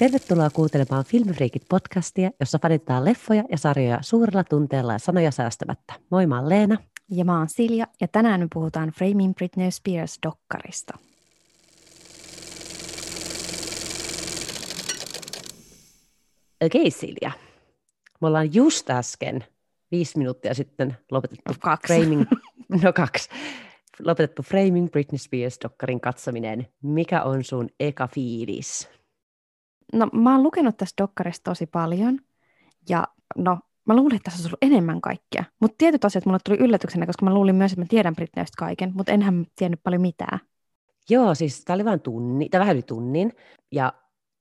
Tervetuloa kuuntelemaan Filmifreakit podcastia, jossa fanitetaan leffoja ja sarjoja suurella tunteella ja sanoja säästämättä. Moi, mä oon Leena. Ja mä oon Silja, ja tänään me puhutaan Framing Britney Spears-dokkarista. Okei, okay, Silja. Me ollaan just äsken, viisi minuuttia sitten, lopetettu kaksi. Framing, no kaksi, lopetettu Framing Britney Spears-dokkarin katsominen. Mikä on sun eka fiilis? No mä oon lukenut tästä dokkarista tosi paljon ja no mä luulin, että tässä olisi ollut enemmän kaikkea. Mutta tietyt asiat mulle tuli yllätyksenä, koska mä luulin myös, että mä tiedän Britneystä kaiken, mutta enhän tiennyt paljon mitään. Joo, siis tämä oli vain tunni, tai vähän yli tunnin, ja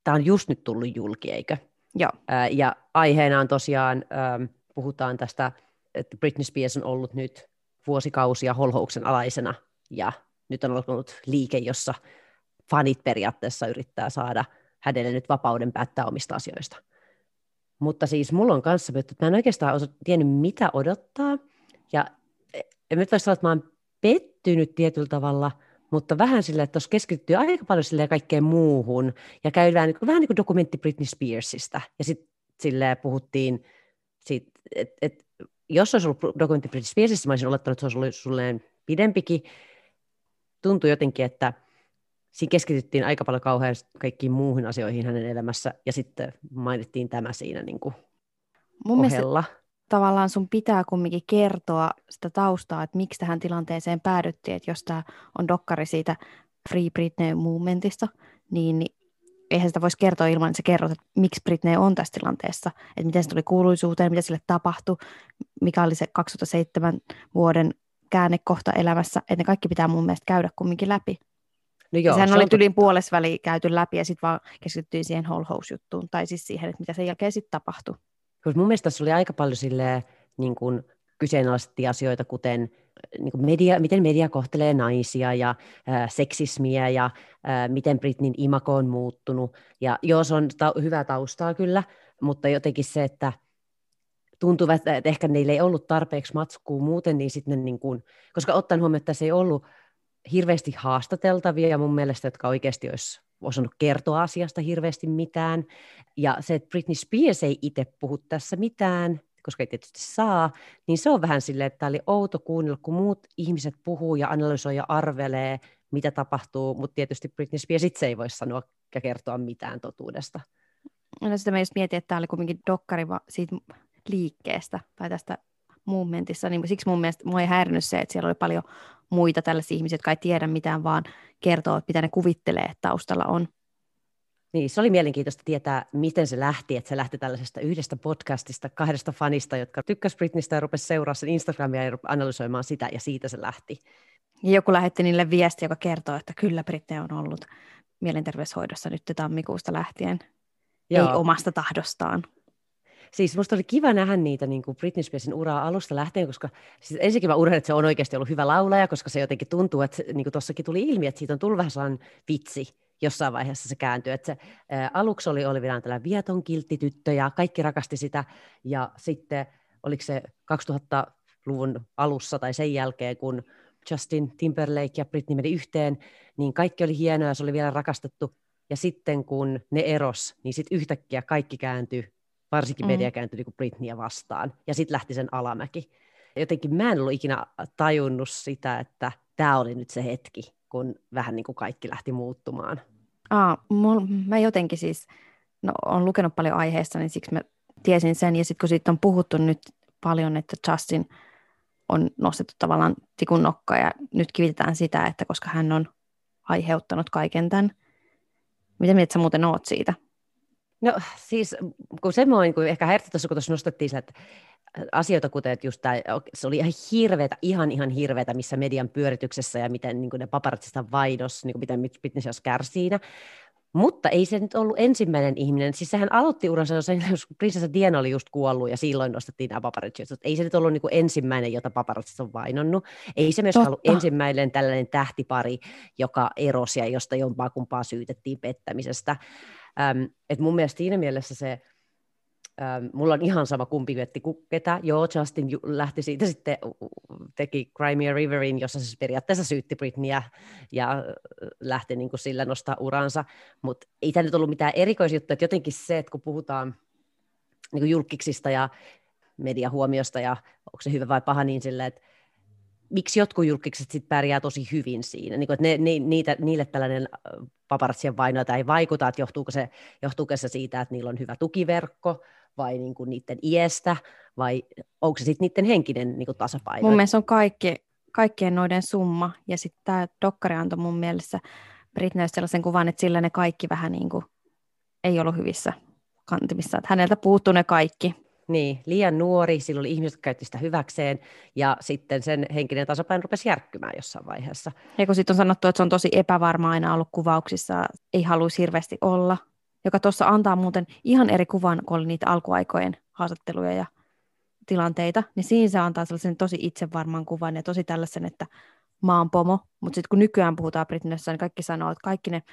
tämä on just nyt tullut julki, eikö? Joo. Ää, ja aiheena on tosiaan, ähm, puhutaan tästä, että Britney Spears on ollut nyt vuosikausia holhouksen alaisena, ja nyt on ollut liike, jossa fanit periaatteessa yrittää saada – hänelle nyt vapauden päättää omista asioista. Mutta siis mulla on kanssa, että mä en oikeastaan osa, tiennyt, mitä odottaa. Ja en nyt voisi sanoa, että mä oon pettynyt tietyllä tavalla, mutta vähän silleen, että tuossa keskittyy aika paljon silleen kaikkeen muuhun. Ja käydään niin kuin, vähän niin kuin dokumentti Britney Spearsista. Ja sitten silleen puhuttiin että et, jos olisi ollut dokumentti Britney Spearsista, mä olisin olettanut, että se olisi ollut sulleen pidempikin. Tuntui jotenkin, että siinä keskityttiin aika paljon kauheasti kaikkiin muuhun asioihin hänen elämässä, ja sitten mainittiin tämä siinä niin kuin Mun ohella. Mielestä tavallaan sun pitää kumminkin kertoa sitä taustaa, että miksi tähän tilanteeseen päädyttiin, että jos tämä on dokkari siitä Free Britney movementista, niin, niin eihän sitä voisi kertoa ilman, että sä kerrot, että miksi Britney on tässä tilanteessa, että miten se tuli kuuluisuuteen, mitä sille tapahtui, mikä oli se 2007 vuoden käännekohta elämässä, että ne kaikki pitää mun mielestä käydä kumminkin läpi. No joo, sehän se oli tylin puolessa väliin käyty läpi ja sitten vaan keskittyi siihen whole house-juttuun, tai siis siihen, että mitä sen jälkeen sitten tapahtui. Koska mun mielestä tässä oli aika paljon silleen, niin kuin kyseenalaistettiin asioita, kuten niin kuin media, miten media kohtelee naisia ja äh, seksismiä ja äh, miten Britnin imako on muuttunut. Ja joo, se on ta- hyvää taustaa kyllä, mutta jotenkin se, että tuntuu, että ehkä niillä ei ollut tarpeeksi matskua muuten, niin sitten niin kuin, koska ottaen huomioon, että se ei ollut hirveästi haastateltavia mun mielestä, jotka oikeasti olisi osannut kertoa asiasta hirveästi mitään. Ja se, että Britney Spears ei itse puhu tässä mitään, koska ei tietysti saa, niin se on vähän silleen, että tämä oli outo kuunnella, kun muut ihmiset puhuu ja analysoi ja arvelee, mitä tapahtuu, mutta tietysti Britney Spears itse ei voi sanoa ja kertoa mitään totuudesta. No sitä mä just mietin, että tämä oli kuitenkin dokkari siitä liikkeestä tai tästä movementissa, niin siksi mun mielestä mua ei häirinyt se, että siellä oli paljon muita tällaisia ihmisiä, jotka ei tiedä mitään, vaan kertoo, että mitä ne kuvittelee, että taustalla on. Niin, se oli mielenkiintoista tietää, miten se lähti, että se lähti tällaisesta yhdestä podcastista, kahdesta fanista, jotka tykkäsivät Britneystä ja rupesi seuraamaan sen Instagramia ja analysoimaan sitä, ja siitä se lähti. Ja joku lähetti niille viesti, joka kertoo, että kyllä Britney on ollut mielenterveyshoidossa nyt tammikuusta lähtien, Joo. ei omasta tahdostaan siis musta oli kiva nähdä niitä niin kuin Britney Spearsin uraa alusta lähtien, koska siis ensinnäkin mä unohdin, että se on oikeasti ollut hyvä laulaja, koska se jotenkin tuntuu, että niin kuin tuossakin tuli ilmi, että siitä on tullut vähän sellainen vitsi, jossain vaiheessa se kääntyi. Että se, ää, aluksi oli Olivinan tällainen vieton kiltti tyttö ja kaikki rakasti sitä. Ja sitten oliko se 2000-luvun alussa tai sen jälkeen, kun Justin Timberlake ja Britney meni yhteen, niin kaikki oli hienoa ja se oli vielä rakastettu. Ja sitten kun ne eros, niin sitten yhtäkkiä kaikki kääntyi varsinkin mm. media kääntyi niin Britneyä vastaan, ja sitten lähti sen alamäki. Jotenkin mä en ollut ikinä tajunnut sitä, että tämä oli nyt se hetki, kun vähän niin kuin kaikki lähti muuttumaan. Aa, mul, mä jotenkin siis, no on lukenut paljon aiheesta, niin siksi mä tiesin sen, ja sitten kun siitä on puhuttu nyt paljon, että Justin on nostettu tavallaan tikun nokka, ja nyt kivitetään sitä, että koska hän on aiheuttanut kaiken tämän. Miten mieltä sä muuten oot siitä? No siis, kun semmoinen, kun ehkä hertti tuossa, kun tuossa nostettiin että asioita, kuten että just tämä, se oli ihan hirveätä, ihan ihan hirveätä, missä median pyörityksessä ja miten niin ne paparatsista vainos, niin kuin miten Britney Spears kärsii siinä. Mutta ei se nyt ollut ensimmäinen ihminen. Siis sehän aloitti uransa, jos prinsessa Diana oli just kuollut ja silloin nostettiin nämä paparazzit. Ei se nyt ollut niin kuin ensimmäinen, jota paparazzit on vainonnut. Ei se myöskään ollut ensimmäinen tällainen tähtipari, joka erosi ja josta jompaa kumpaa syytettiin pettämisestä. Ähm, et mun mielestä siinä mielessä se Ähm, mulla on ihan sama kumpi vetti kuin ketä. Joo, Justin lähti siitä sitten, teki Crimea Riverin, jossa se periaatteessa syytti Britneyä ja lähti niin kuin sillä nostaa uransa. Mutta ei tämä nyt ollut mitään erikoisjuttu, että jotenkin se, että kun puhutaan niin kuin julkiksista ja mediahuomiosta ja onko se hyvä vai paha, niin sillä, että miksi jotkut julkikset sit pärjää tosi hyvin siinä, niin kuin, että ne, ne, niitä, niille tällainen paparatsien vainoita ei vaikuta, että johtuuko se, johtuuko se siitä, että niillä on hyvä tukiverkko, vai niin kuin niiden iästä, vai onko se sitten niiden henkinen niin kuin tasapaino? Mun mielestä on kaikki, kaikkien noiden summa, ja sitten tämä dokkari antoi mun mielestä Britney sellaisen kuvan, että sillä ne kaikki vähän niin kuin ei ollut hyvissä kantimissa, että häneltä puuttuu ne kaikki. Niin, liian nuori, silloin oli ihmiset, jotka käytti sitä hyväkseen, ja sitten sen henkinen tasapaino rupesi järkkymään jossain vaiheessa. Ja kun sitten on sanottu, että se on tosi epävarma aina ollut kuvauksissa, ei haluaisi hirveästi olla, joka tuossa antaa muuten ihan eri kuvan, kun oli niitä alkuaikojen haastatteluja ja tilanteita, niin siinä se antaa sellaisen tosi itsevarman kuvan ja tosi tällaisen, että maan pomo, mutta sitten kun nykyään puhutaan Britneyssä, niin kaikki sanoo, että kaikki ne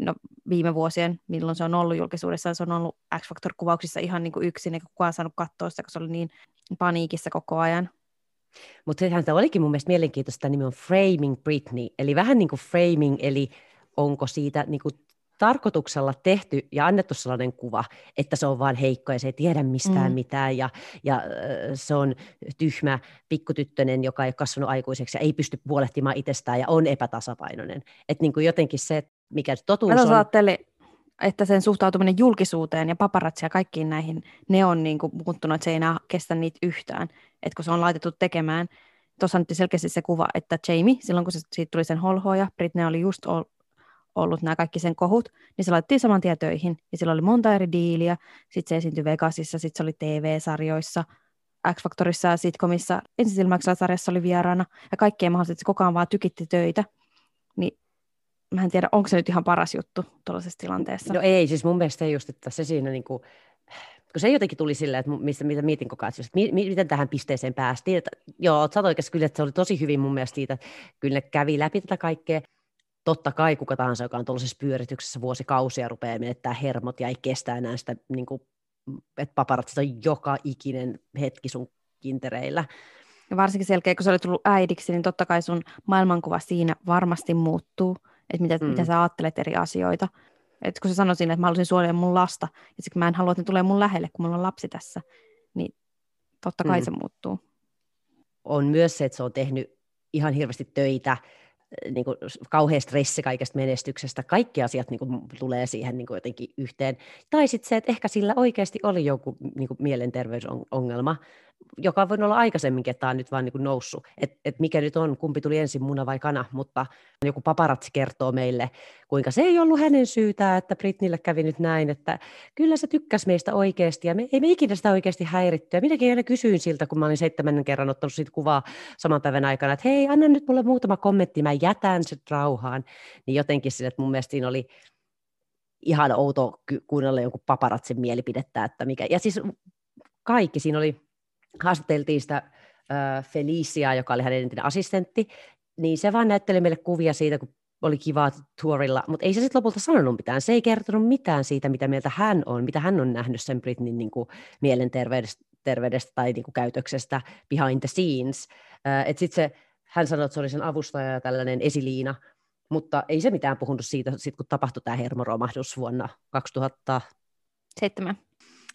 no, viime vuosien, milloin se on ollut julkisuudessa, se on ollut X-Factor-kuvauksissa ihan niin kuin yksin, eikä kukaan saanut katsoa sitä, kun se oli niin paniikissa koko ajan. Mutta sehän olikin mun mielestä mielenkiintoista, nimi on Framing Britney, eli vähän niin kuin framing, eli onko siitä niin kuin tarkoituksella tehty ja annettu sellainen kuva, että se on vain heikko ja se ei tiedä mistään mm. mitään ja, ja se on tyhmä pikkutyttönen, joka ei ole kasvanut aikuiseksi ja ei pysty huolehtimaan itsestään ja on epätasapainoinen. Että niin kuin jotenkin se, mikä totuus Mä on... ajattelin, että sen suhtautuminen julkisuuteen ja paparazzi ja kaikkiin näihin, ne on niin kuin muuttunut, että se ei enää kestä niitä yhtään. Että kun se on laitettu tekemään, tuossa nyt selkeästi se kuva, että Jamie, silloin kun se, siitä tuli sen holhoja, Britney oli just ollut nämä kaikki sen kohut, niin se laitettiin saman tien töihin. Ja sillä oli monta eri diiliä. Sitten se esiintyi Vegasissa, sitten se oli TV-sarjoissa, X-Factorissa ja sitcomissa. Ensisilmäyksellä sarjassa oli vieraana ja kaikkea mahdollista, se koko ajan vaan tykitti töitä. Mä en tiedä, onko se nyt ihan paras juttu tuollaisessa tilanteessa. No ei, siis mun mielestä just, että se siinä niin kuin, kun se jotenkin tuli silleen, että mistä, mitä mietin koko ajan, että mi, miten tähän pisteeseen päästiin. Että, joo, sä oikeassa kyllä, että se oli tosi hyvin mun mielestä siitä, että kyllä ne kävi läpi tätä kaikkea, totta kai kuka tahansa, joka on tuollaisessa pyörityksessä vuosikausia, rupeaa menettää hermot ja ei kestä enää sitä, niin kuin, että paparatsit on joka ikinen hetki sun kintereillä. Ja varsinkin sen jälkeen, kun sä olet tullut äidiksi, niin totta kai sun maailmankuva siinä varmasti muuttuu, että mitä, mm. mitä sä ajattelet eri asioita. Et kun sä sanoit siinä, että mä haluaisin suojella mun lasta, ja sitten mä en halua, että ne tulee mun lähelle, kun mulla on lapsi tässä, niin totta kai mm. se muuttuu. On myös se, että se on tehnyt ihan hirveästi töitä niin kuin kauhea stressi kaikesta menestyksestä, kaikki asiat niin kuin, tulee siihen niin kuin jotenkin yhteen. Tai sitten se, että ehkä sillä oikeasti oli joku niin kuin mielenterveysongelma, joka voi olla aikaisemminkin, että tämä on nyt vaan niin kuin noussut. Että et mikä nyt on, kumpi tuli ensin, muna vai kana, mutta joku paparatsi kertoo meille, kuinka se ei ollut hänen syytään, että Britnille kävi nyt näin, että kyllä se tykkäsi meistä oikeasti ja me ei me ikinä sitä oikeasti häirittyä. Minäkin aina kysyin siltä, kun mä olin seitsemännen kerran ottanut siitä kuvaa saman päivän aikana, että hei, anna nyt mulle muutama kommentti, mä jätän se rauhaan. Niin jotenkin sille, että mun mielestä siinä oli ihan outo kuunnella jonkun paparatsin mielipidettä, että mikä, ja siis kaikki siinä oli, haastateltiin sitä äh, Felicia, joka oli hänen entinen assistentti, niin se vaan näytteli meille kuvia siitä, kun oli kiva tuorilla, mutta ei se sitten lopulta sanonut mitään. Se ei kertonut mitään siitä, mitä mieltä hän on, mitä hän on nähnyt sen Britnin niin kuin, mielenterveydestä terveydestä tai niin kuin, käytöksestä behind the scenes. Äh, et sit se, hän sanoi, että se oli sen avustaja ja tällainen esiliina, mutta ei se mitään puhunut siitä, sit kun tapahtui tämä hermoromahdus vuonna 2007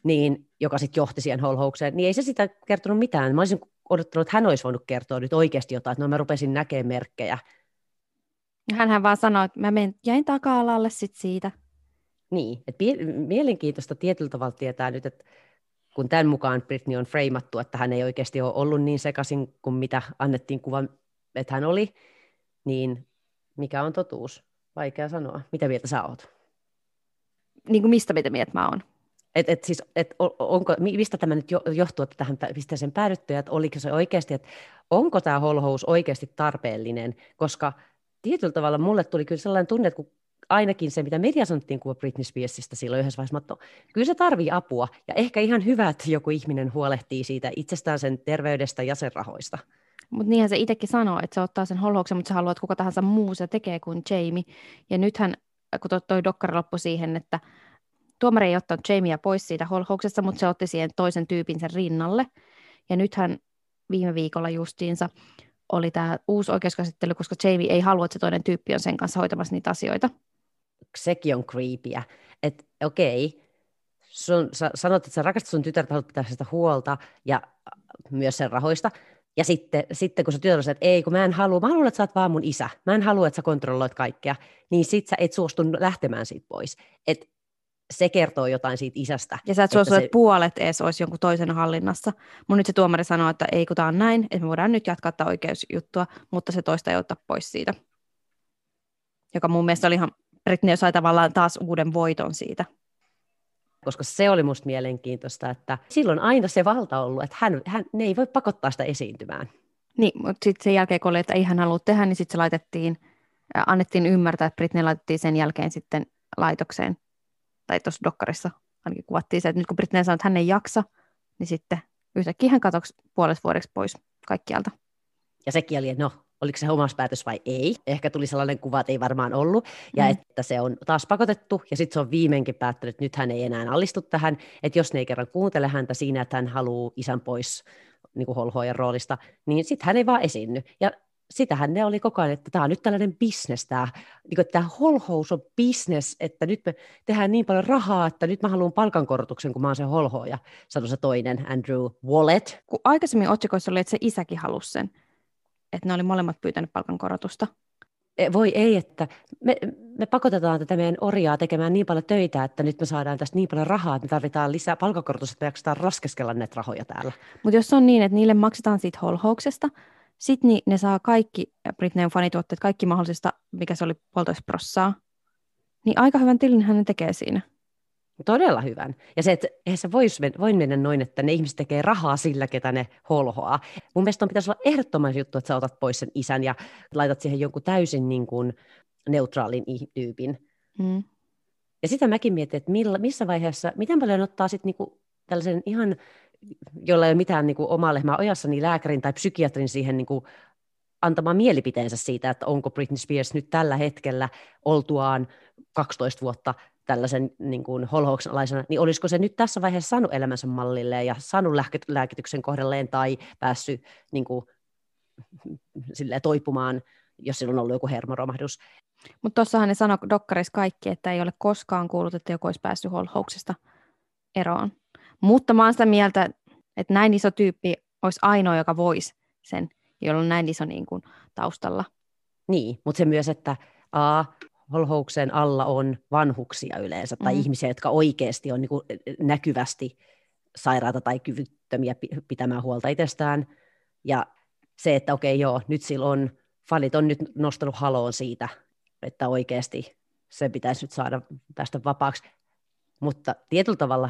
niin, joka sitten johti siihen holhoukseen, niin ei se sitä kertonut mitään. Mä olisin odottanut, että hän olisi voinut kertoa nyt oikeasti jotain, että no mä rupesin näkemään merkkejä. Hänhän vaan sanoi, että mä men, jäin taka-alalle sit siitä. Niin, että mielenkiintoista tietyllä tavalla tietää nyt, että kun tämän mukaan Britney on freimattu, että hän ei oikeasti ole ollut niin sekaisin kuin mitä annettiin kuvan, että hän oli, niin mikä on totuus? Vaikea sanoa. Mitä mieltä sä oot? Niin kuin mistä mitä mieltä mä oon? Et, et siis, et onko, mistä tämä nyt johtuu, että tähän pisteeseen päädytty, että oliko se oikeasti, että onko tämä holhous oikeasti tarpeellinen, koska tietyllä tavalla mulle tuli kyllä sellainen tunne, että kun ainakin se, mitä media sanottiin kuva Britney Spearsista silloin yhdessä vaiheessa, että kyllä se tarvii apua, ja ehkä ihan hyvä, että joku ihminen huolehtii siitä itsestään sen terveydestä ja sen rahoista. Mutta niinhän se itsekin sanoo, että se ottaa sen holhouksen, mutta se haluaa, että kuka tahansa muu se tekee kuin Jamie. Ja nythän, kun toi dokkari loppui siihen, että tuomari ei ottanut Jamia pois siitä holhouksesta, mutta se otti siihen toisen tyypin sen rinnalle. Ja nythän viime viikolla justiinsa oli tämä uusi oikeuskäsittely, koska Jamie ei halua, että se toinen tyyppi on sen kanssa hoitamassa niitä asioita. Sekin on creepyä. Että okei, sun, sä sanot, että sä rakastat sun tytärtä, haluat pitää sitä huolta ja myös sen rahoista, ja sitten, sitten kun sä tytär että ei, kun mä en halua, mä haluan, että sä oot vaan mun isä, mä en halua, että sä kontrolloit kaikkea, niin sit sä et suostu lähtemään siitä pois. Et se kertoo jotain siitä isästä. Ja sä et suostu, että, se... puolet edes olisi jonkun toisen hallinnassa. Mun nyt se tuomari sanoo, että ei kun tää on näin, että me voidaan nyt jatkaa tätä oikeusjuttua, mutta se toista ei ottaa pois siitä. Joka mun mielestä oli ihan, Britney sai tavallaan taas uuden voiton siitä koska se oli musta mielenkiintoista, että silloin aina se valta ollut, että hän, hän, ne ei voi pakottaa sitä esiintymään. Niin, mutta sitten sen jälkeen, kun oli, että ei hän halua tehdä, niin sitten se laitettiin, annettiin ymmärtää, että Britney laitettiin sen jälkeen sitten laitokseen, tai tuossa dokkarissa ainakin kuvattiin se, että nyt kun Britney sanoi, että hän ei jaksa, niin sitten yhtäkkiä hän katoksi puolesta vuodeksi pois kaikkialta. Ja sekin oli, että no, oliko se omas päätös vai ei. Ehkä tuli sellainen kuva, että ei varmaan ollut, ja mm. että se on taas pakotettu, ja sitten se on viimeinkin päättänyt, että nyt hän ei enää allistu tähän, että jos ne ei kerran kuuntele häntä siinä, että hän haluaa isän pois niin kuin holhoajan roolista, niin sitten hän ei vaan esiinny. Ja sitähän ne oli koko ajan, että tämä on nyt tällainen bisnes, tämä, niin tämä holhous on bisnes, että nyt me tehdään niin paljon rahaa, että nyt mä haluan palkankorotuksen, kun mä oon se holhoja, sanoi se toinen Andrew Wallet. Kun aikaisemmin otsikoissa oli, että se isäkin halusi sen, että ne oli molemmat pyytäneet palkankorotusta. E, voi ei, että me, me pakotetaan tätä meidän orjaa tekemään niin paljon töitä, että nyt me saadaan tästä niin paljon rahaa, että me tarvitaan lisää palkankorotusta, että me jaksetaan raskeskella näitä rahoja täällä. Mutta jos on niin, että niille maksetaan siitä holhouksesta, sitten niin ne saa kaikki Britneyn fanituotteet, kaikki mahdollisista, mikä se oli puolitoista prossaa, niin aika hyvän tilin hän tekee siinä. Todella hyvän. Ja se, että eihän se vois, voi mennä noin, että ne ihmiset tekee rahaa sillä, ketä ne holhoaa. Mun mielestä on pitäisi olla ehdottoman juttu, että sä otat pois sen isän ja laitat siihen jonkun täysin niin kuin neutraalin tyypin. Mm. Ja sitä mäkin mietin, että millä, missä vaiheessa, miten paljon ottaa sitten niinku tällaisen ihan, jolla ei ole mitään niinku omaa lehmää ojassa, niin lääkärin tai psykiatrin siihen niinku antamaan mielipiteensä siitä, että onko Britney Spears nyt tällä hetkellä oltuaan 12 vuotta tällaisen niin kuin holhouksen alaisena, niin olisiko se nyt tässä vaiheessa saanut elämänsä mallille ja saanut lääkityksen kohdalleen tai päässyt niin kuin, toipumaan, jos sillä on ollut joku hermoromahdus. Mutta tuossahan ne sanoi dokkarissa kaikki, että ei ole koskaan kuullut, että joku olisi päässyt holhouksesta eroon. Mutta mä oon sitä mieltä, että näin iso tyyppi olisi ainoa, joka voisi sen, jolla on näin iso niin kuin, taustalla. Niin, mutta se myös, että a, holhouksen alla on vanhuksia yleensä, tai mm. ihmisiä, jotka oikeasti on niin kuin näkyvästi sairaata tai kyvyttömiä pitämään huolta itsestään. Ja se, että okei okay, joo, nyt silloin fanit on nyt nostanut haloon siitä, että oikeasti se pitäisi nyt saada päästä vapaaksi. Mutta tietyllä tavalla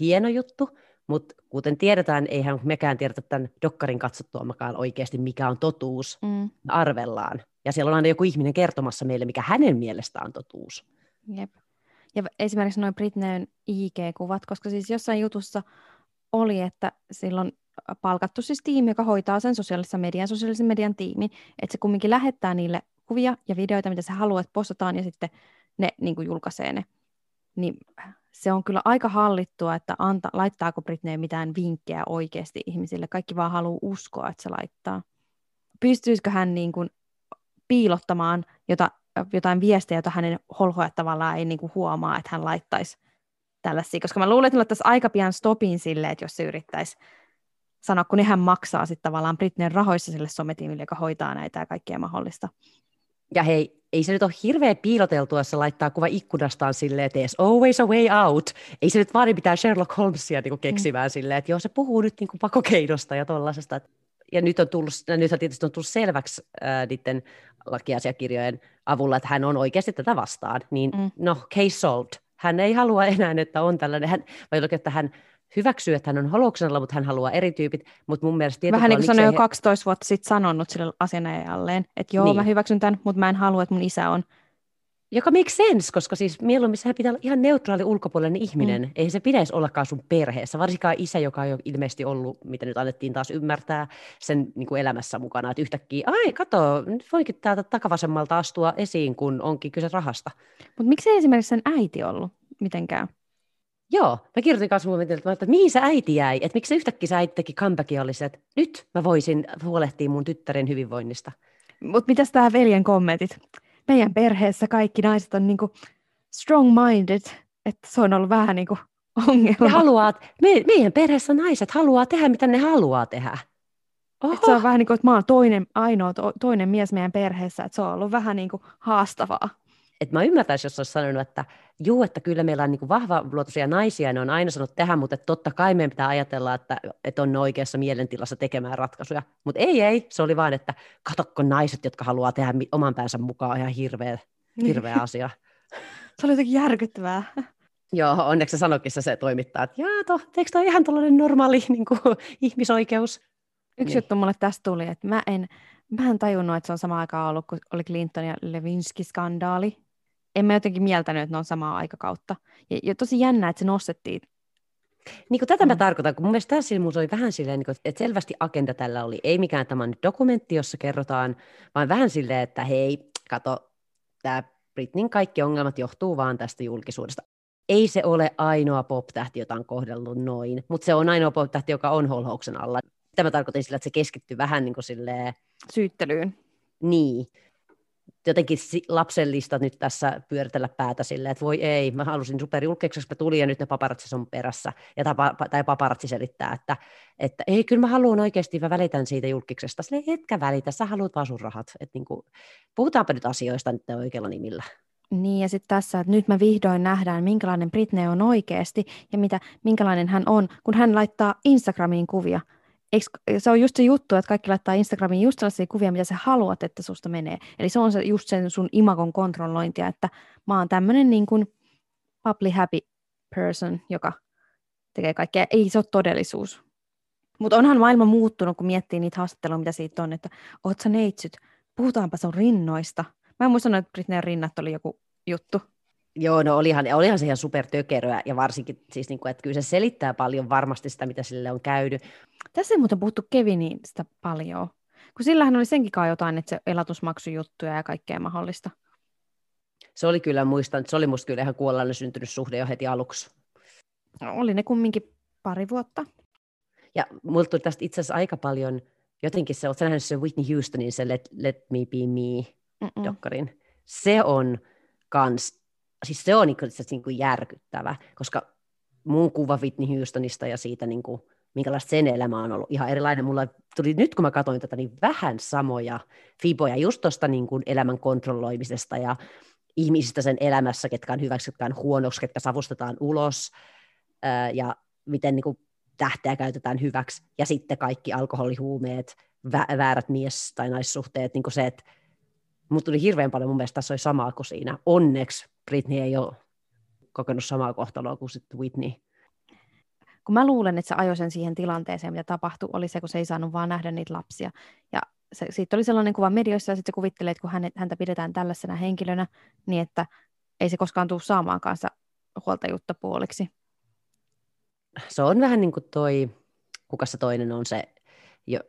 hieno juttu, mutta kuten tiedetään, eihän mekään tiedetä tämän dokkarin katsottuamakaan oikeasti, mikä on totuus. Mm. Arvellaan. Ja siellä on aina joku ihminen kertomassa meille, mikä hänen mielestään on totuus. Jep. Ja esimerkiksi noin Britneyn IG-kuvat, koska siis jossain jutussa oli, että silloin palkattu siis tiimi, joka hoitaa sen sosiaalisen median, sosiaalisen median tiimin, että se kumminkin lähettää niille kuvia ja videoita, mitä se haluaa, että postataan, ja sitten ne niin kuin julkaisee ne. Niin se on kyllä aika hallittua, että anta, laittaako Britney mitään vinkkejä oikeasti ihmisille. Kaikki vaan haluaa uskoa, että se laittaa. Pystyisikö hän niin kuin piilottamaan jota, jotain viestejä, jota hänen holhoja tavallaan ei niin kuin huomaa, että hän laittaisi tällaisia. Koska mä luulen, että laittaisi aika pian stopin silleen, että jos se yrittäisi sanoa, kun hän maksaa sitten tavallaan Britneyn rahoissa sille sometiimille, joka hoitaa näitä ja kaikkea mahdollista. Ja hei, ei se nyt ole hirveän piiloteltua, jos se laittaa kuva ikkunastaan silleen, että there's always a way out. Ei se nyt vaadi mitään Sherlock Holmesia niin keksimään mm. silleen, että joo, se puhuu nyt niin kuin pakokeinosta ja tuollaisesta. Ja nyt on tullut, nyt on tietysti on tullut selväksi ää, niiden lakiasiakirjojen avulla, että hän on oikeasti tätä vastaan. Niin mm. no, case solved. Hän ei halua enää, että on tällainen, hän, vai että hän hyväksyy, että hän on holoksella, mutta hän haluaa eri tyypit, mutta mun mielestä... Vähän niin kuin sanoi jo 12 vuotta sitten sanonut sille asianajalleen, että joo, niin. mä hyväksyn tämän, mutta mä en halua, että mun isä on. Joka makes sense, koska siis mieluummin sehän pitää olla ihan neutraali ulkopuolinen ihminen. Mm. Ei se pitäisi ollakaan sun perheessä, varsinkaan isä, joka ei ole ilmeisesti ollut, mitä nyt annettiin taas ymmärtää, sen niin kuin elämässä mukana. Että yhtäkkiä, ai kato, nyt voikin täältä takavasemmalta astua esiin, kun onkin kyse rahasta. Mutta miksi esimerkiksi sen äiti ollut mitenkään? Joo, mä kirjoitin kanssa mun että, että mihin se äiti jäi, että miksi se yhtäkkiä se äiti teki comebackin oli se, että nyt mä voisin huolehtia mun tyttären hyvinvoinnista. Mutta mitäs tämä veljen kommentit? Meidän perheessä kaikki naiset on niinku strong-minded, että se on ollut vähän niinku ongelma. Ne haluaa, me, meidän perheessä naiset haluaa tehdä, mitä ne haluaa tehdä. Oho. se on vähän niin kuin, että mä oon toinen, ainoa to, toinen mies meidän perheessä, että se on ollut vähän niin kuin haastavaa. Et mä ymmärtäisin, jos olisi sanonut, että juu, että kyllä meillä on niin vahva luotoisia naisia, ne on aina sanonut tehdä, mutta että totta kai meidän pitää ajatella, että, että on oikeassa mielentilassa tekemään ratkaisuja. Mutta ei, ei, se oli vaan, että katokko naiset, jotka haluaa tehdä oman päänsä mukaan ihan hirveä, hirveä asia. se oli jotenkin järkyttävää. Joo, onneksi se sanokin se toimittaa, että jaa, to, eikö toi ihan tällainen normaali niin kuin, ihmisoikeus? Yksi niin. juttu mulle tästä tuli, että mä en, mä en tajunnut, että se on sama aikaa ollut, kun oli Clinton ja Levinsky-skandaali. En mä jotenkin mieltänyt, että ne on samaa aikakautta. Ja, ja tosi jännä, että se nostettiin niin kuin tätä mä mm. tarkoitan, kun mun mielestä tässä oli vähän silleen, niin että selvästi agenda tällä oli, ei mikään tämä nyt dokumentti, jossa kerrotaan, vaan vähän silleen, että hei, kato, tämä Britnin kaikki ongelmat johtuu vaan tästä julkisuudesta. Ei se ole ainoa pop-tähti, jota on kohdellut noin, mutta se on ainoa pop-tähti, joka on holhouksen alla. Tämä tarkoitin sillä, että se keskittyy vähän niin kuin silleen... Syyttelyyn. Niin. Jotenkin lapsellista nyt tässä pyöritellä päätä silleen, että voi ei, mä halusin superjulkiseksi, mä tulin ja nyt ne paparatsi on perässä. Ja tai paparatsi selittää, että, että ei, kyllä mä haluan oikeasti, mä välitän siitä julkiksesta. Silleen, etkä välitä, sä haluat vaan sun rahat. Että niin kuin, puhutaanpa nyt asioista nyt oikealla nimillä. Niin ja sitten tässä, että nyt me vihdoin nähdään, minkälainen Britney on oikeasti ja mitä, minkälainen hän on, kun hän laittaa Instagramiin kuvia – Eikö, se on just se juttu, että kaikki laittaa Instagramiin just sellaisia kuvia, mitä sä haluat, että susta menee. Eli se on se, just sen sun imagon kontrollointia, että mä oon tämmöinen niin kuin public happy person, joka tekee kaikkea. Ei se ole todellisuus. Mutta onhan maailma muuttunut, kun miettii niitä haastatteluja, mitä siitä on, että oot sä neitsyt, puhutaanpa sun rinnoista. Mä en muista, että Britneyn rinnat oli joku juttu. Joo, no olihan, olihan se ihan supertökeröä, ja varsinkin siis, niin kuin, että kyllä se selittää paljon varmasti sitä, mitä sille on käynyt. Tässä ei muuten puhuttu Kevinistä paljon, kun sillähän oli senkin kai jotain, että se elatusmaksujuttuja ja kaikkea mahdollista. Se oli kyllä, muistan, se oli musta kyllä ihan kuollalle syntynyt suhde jo heti aluksi. No, oli ne kumminkin pari vuotta. Ja mulla tuli tästä itse asiassa aika paljon, jotenkin se, oletko nähnyt se Whitney Houstonin, se Let, Let Me Be Me-dokkarin. Se on kans siis se on niin niin kuin järkyttävä, koska mun kuva Whitney Houstonista ja siitä, niin kuin, minkälaista sen elämä on ollut ihan erilainen. Mulla tuli nyt, kun mä katsoin tätä, niin vähän samoja fiboja just tuosta niin kuin elämän kontrolloimisesta ja ihmisistä sen elämässä, ketkä on hyväksi, ketkä on huonoksi, ketkä savustetaan ulos ja miten niin kuin, tähteä käytetään hyväksi. Ja sitten kaikki alkoholihuumeet, vä- väärät mies- tai naissuhteet, niin kuin se, että mutta tuli hirveän paljon mun mielestä tässä oli samaa kuin siinä. Onneksi Britney ei ole kokenut samaa kohtaloa kuin sitten Whitney. Kun mä luulen, että se ajoi sen siihen tilanteeseen, mitä tapahtui, oli se, kun se ei saanut vaan nähdä niitä lapsia. Ja se, siitä oli sellainen kuva medioissa, ja sitten se kuvittelee, että kun hänet, häntä pidetään tällaisena henkilönä, niin että ei se koskaan tule saamaan kanssa huoltajuutta puoliksi. Se on vähän niin kuin toi, kuka se toinen on se,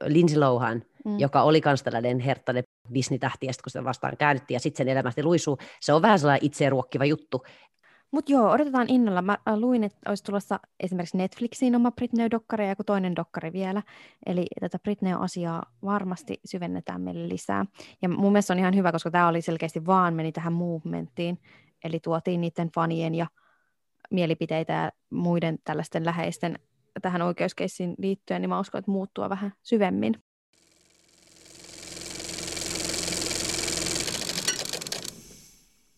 Lindsay Lohan, mm. joka oli kans tällainen herttainen Disney-tähti, ja sitten kun sitä vastaan käännyttiin, ja sitten sen elämästä luisuu, se on vähän sellainen itseä ruokkiva juttu. Mutta joo, odotetaan innolla. Mä luin, että olisi tulossa esimerkiksi Netflixiin oma Britney-dokkari ja joku toinen dokkari vielä. Eli tätä Britney-asiaa varmasti syvennetään meille lisää. Ja mun mielestä on ihan hyvä, koska tämä oli selkeästi vaan meni tähän movementtiin. Eli tuotiin niiden fanien ja mielipiteitä ja muiden tällaisten läheisten tähän oikeuskeissiin liittyen, niin mä uskon, että muuttua vähän syvemmin.